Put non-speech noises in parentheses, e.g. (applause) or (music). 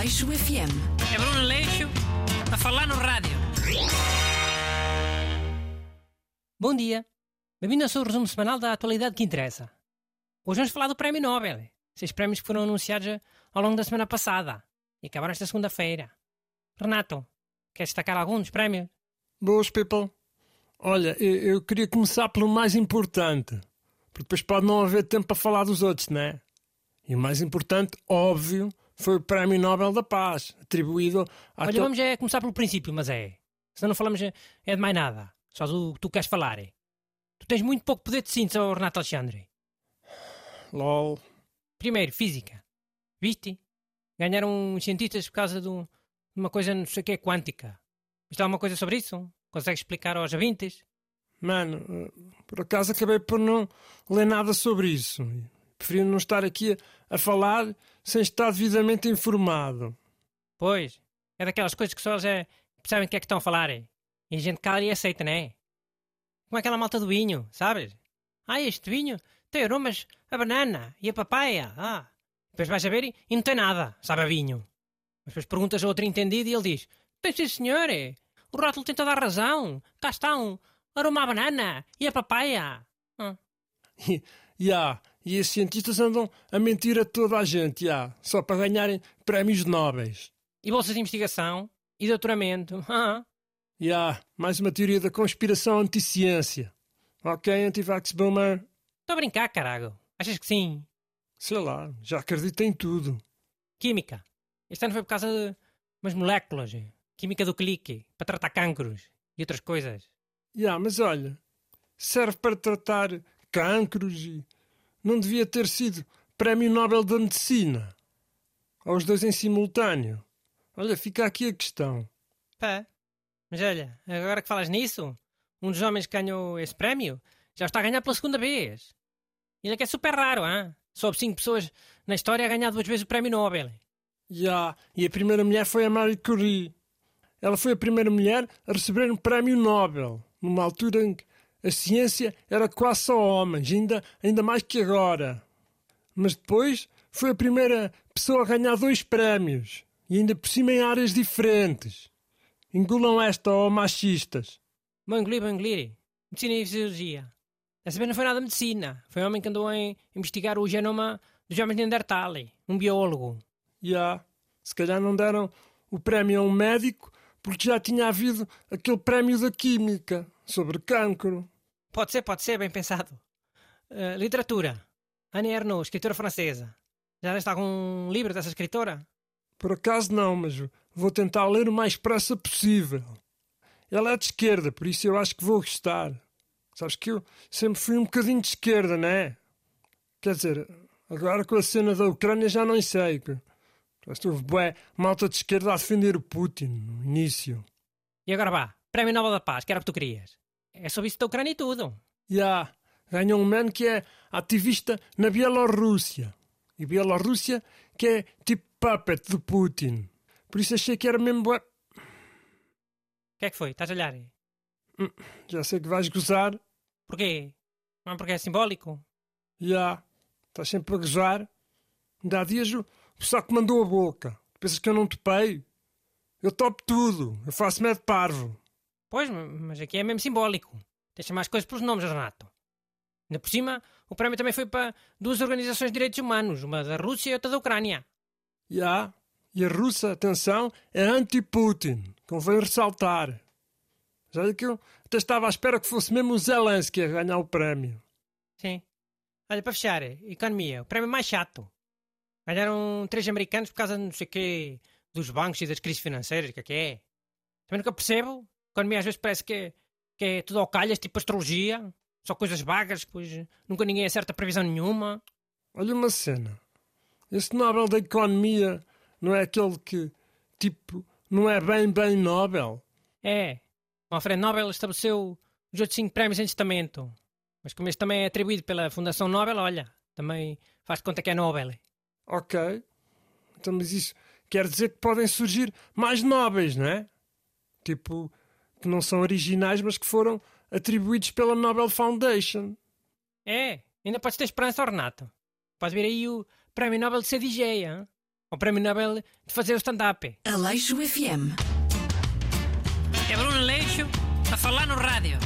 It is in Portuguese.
Aleixo FM. É Bruno Leixo a falar no rádio. Bom dia. Bem-vindo ao seu resumo semanal da atualidade que interessa. Hoje vamos falar do Prémio Nobel. Seis prémios que foram anunciados ao longo da semana passada e acabaram esta segunda-feira. Renato, queres destacar algum dos prémios? Boas, people. Olha, eu, eu queria começar pelo mais importante, porque depois pode não haver tempo para falar dos outros, não é? E o mais importante, óbvio, foi o Prémio Nobel da Paz, atribuído a. Olha, vamos é começar pelo princípio, mas é. Se não falamos é de mais nada. Só do que tu queres falar. É. Tu tens muito pouco poder de síntese, Renato Alexandre. LOL. Primeiro, física. Viste? Ganharam os cientistas por causa de, um- de uma coisa não sei o que é quântica. Viste alguma coisa sobre isso? Consegues explicar aos ouvintes? Mano, eh, por acaso acabei por não ler nada sobre isso. Prefiro não estar aqui a, a falar sem estar devidamente informado. Pois, é daquelas coisas que só eles é, percebem o que é que estão a falar. E a gente cala e aceita, não é? Como aquela malta do vinho, sabes? Ah, este vinho tem aromas a banana e a papaya. Ah, depois vais a ver e, e não tem nada, sabe a vinho. Mas depois perguntas a outro entendido e ele diz: Tem sim, senhor, é. o rótulo tem toda a razão. Cá está um aroma a banana e a papaya. Ah, (laughs) ya, e esses cientistas andam a mentir a toda a gente, ya, só para ganharem prémios nobres. E bolsas de investigação e doutoramento. (laughs) Ah, Ya, mais uma teoria da conspiração anti-ciência. Ok, anti-vax boomer? estou a brincar, carago. Achas que sim? Sei lá, já acredito em tudo. Química. Este ano foi por causa de umas moléculas. Química do clique, para tratar cancros e outras coisas. Ya, mas olha, serve para tratar cancros e não devia ter sido Prémio Nobel da Medicina. Aos dois em simultâneo. Olha, fica aqui a questão. Pá. Mas olha, agora que falas nisso, um dos homens que ganhou esse prémio já está a ganhar pela segunda vez. Ele é que é super raro, hein? Só houve cinco pessoas na história a ganhar duas vezes o prémio Nobel. Ya, e a primeira mulher foi a Marie Curie. Ela foi a primeira mulher a receber um prémio Nobel, numa altura em que a ciência era quase só homens, ainda, ainda mais que agora. Mas depois foi a primeira pessoa a ganhar dois prémios, e ainda por cima em áreas diferentes. Engulam esta, ó machistas. Bom engolir, bom engolir. Medicina e Fisiologia. Dessa vez não foi nada de medicina. Foi um homem que andou a investigar o genoma dos homens de Neandertal. Um biólogo. Ya, se calhar não deram o prémio a um médico porque já tinha havido aquele prémio da química sobre cancro. Pode ser, pode ser, bem pensado. Eh, literatura. Anne Ernaux, escritora francesa. Já leste algum livro dessa escritora? Por acaso não, mas vou tentar ler o mais depressa possível. Ela é de esquerda, por isso eu acho que vou gostar. Sabes que eu sempre fui um bocadinho de esquerda, não é? Quer dizer, agora com a cena da Ucrânia já não sei. Já estive bué, malta de esquerda a defender o Putin no início. E agora vá. Prémio Nobel da Paz, que era o que tu querias. É sobre isso da Ucrânia e tudo. Já, ganhou um man que é ativista na Bielorrússia. E Bielorrússia que é tipo puppet do Putin. Por isso achei que era mesmo bué... O que é que foi? Estás a olhar? Já sei que vais gozar. Porquê? Não é porque é simbólico? Já, estás sempre a gozar. Ainda há dias o pessoal que mandou a boca. Pensas que eu não topei? Eu topo tudo. Eu faço medo parvo. Pois, mas aqui é mesmo simbólico. Deixa mais coisas pelos nomes, Renato. Ainda por cima, o prémio também foi para duas organizações de direitos humanos, uma da Rússia e outra da Ucrânia. Já, e a russa, atenção, é anti-Putin. Convém ressaltar. Já que eu até estava à espera que fosse mesmo o Zelensky a ganhar o prémio. Sim. Olha, para fechar, economia, o prémio mais chato. Ganharam três americanos por causa de não sei quê, dos bancos e das crises financeiras, o que é que é? Também nunca percebo. Economia às vezes parece que é, que é tudo ao calhas, tipo astrologia. Só coisas vagas, pois nunca ninguém acerta previsão nenhuma. Olha uma cena. Esse Nobel da Economia não é aquele que, tipo, não é bem, bem Nobel? É. O Alfred Nobel estabeleceu os outros cinco prémios em testamento. Mas como este também é atribuído pela Fundação Nobel, olha, também faz de conta que é Nobel. Ok. Então, mas isso quer dizer que podem surgir mais nobres, não é? Tipo, que não são originais, mas que foram atribuídos pela Nobel Foundation. É, ainda podes ter esperança, Renato. Podes vir aí o Prémio Nobel de ser DJ, hein? o Prémio Nobel de fazer o stand-up. Aleixo FM. É Bruno Aleixo a falar no rádio.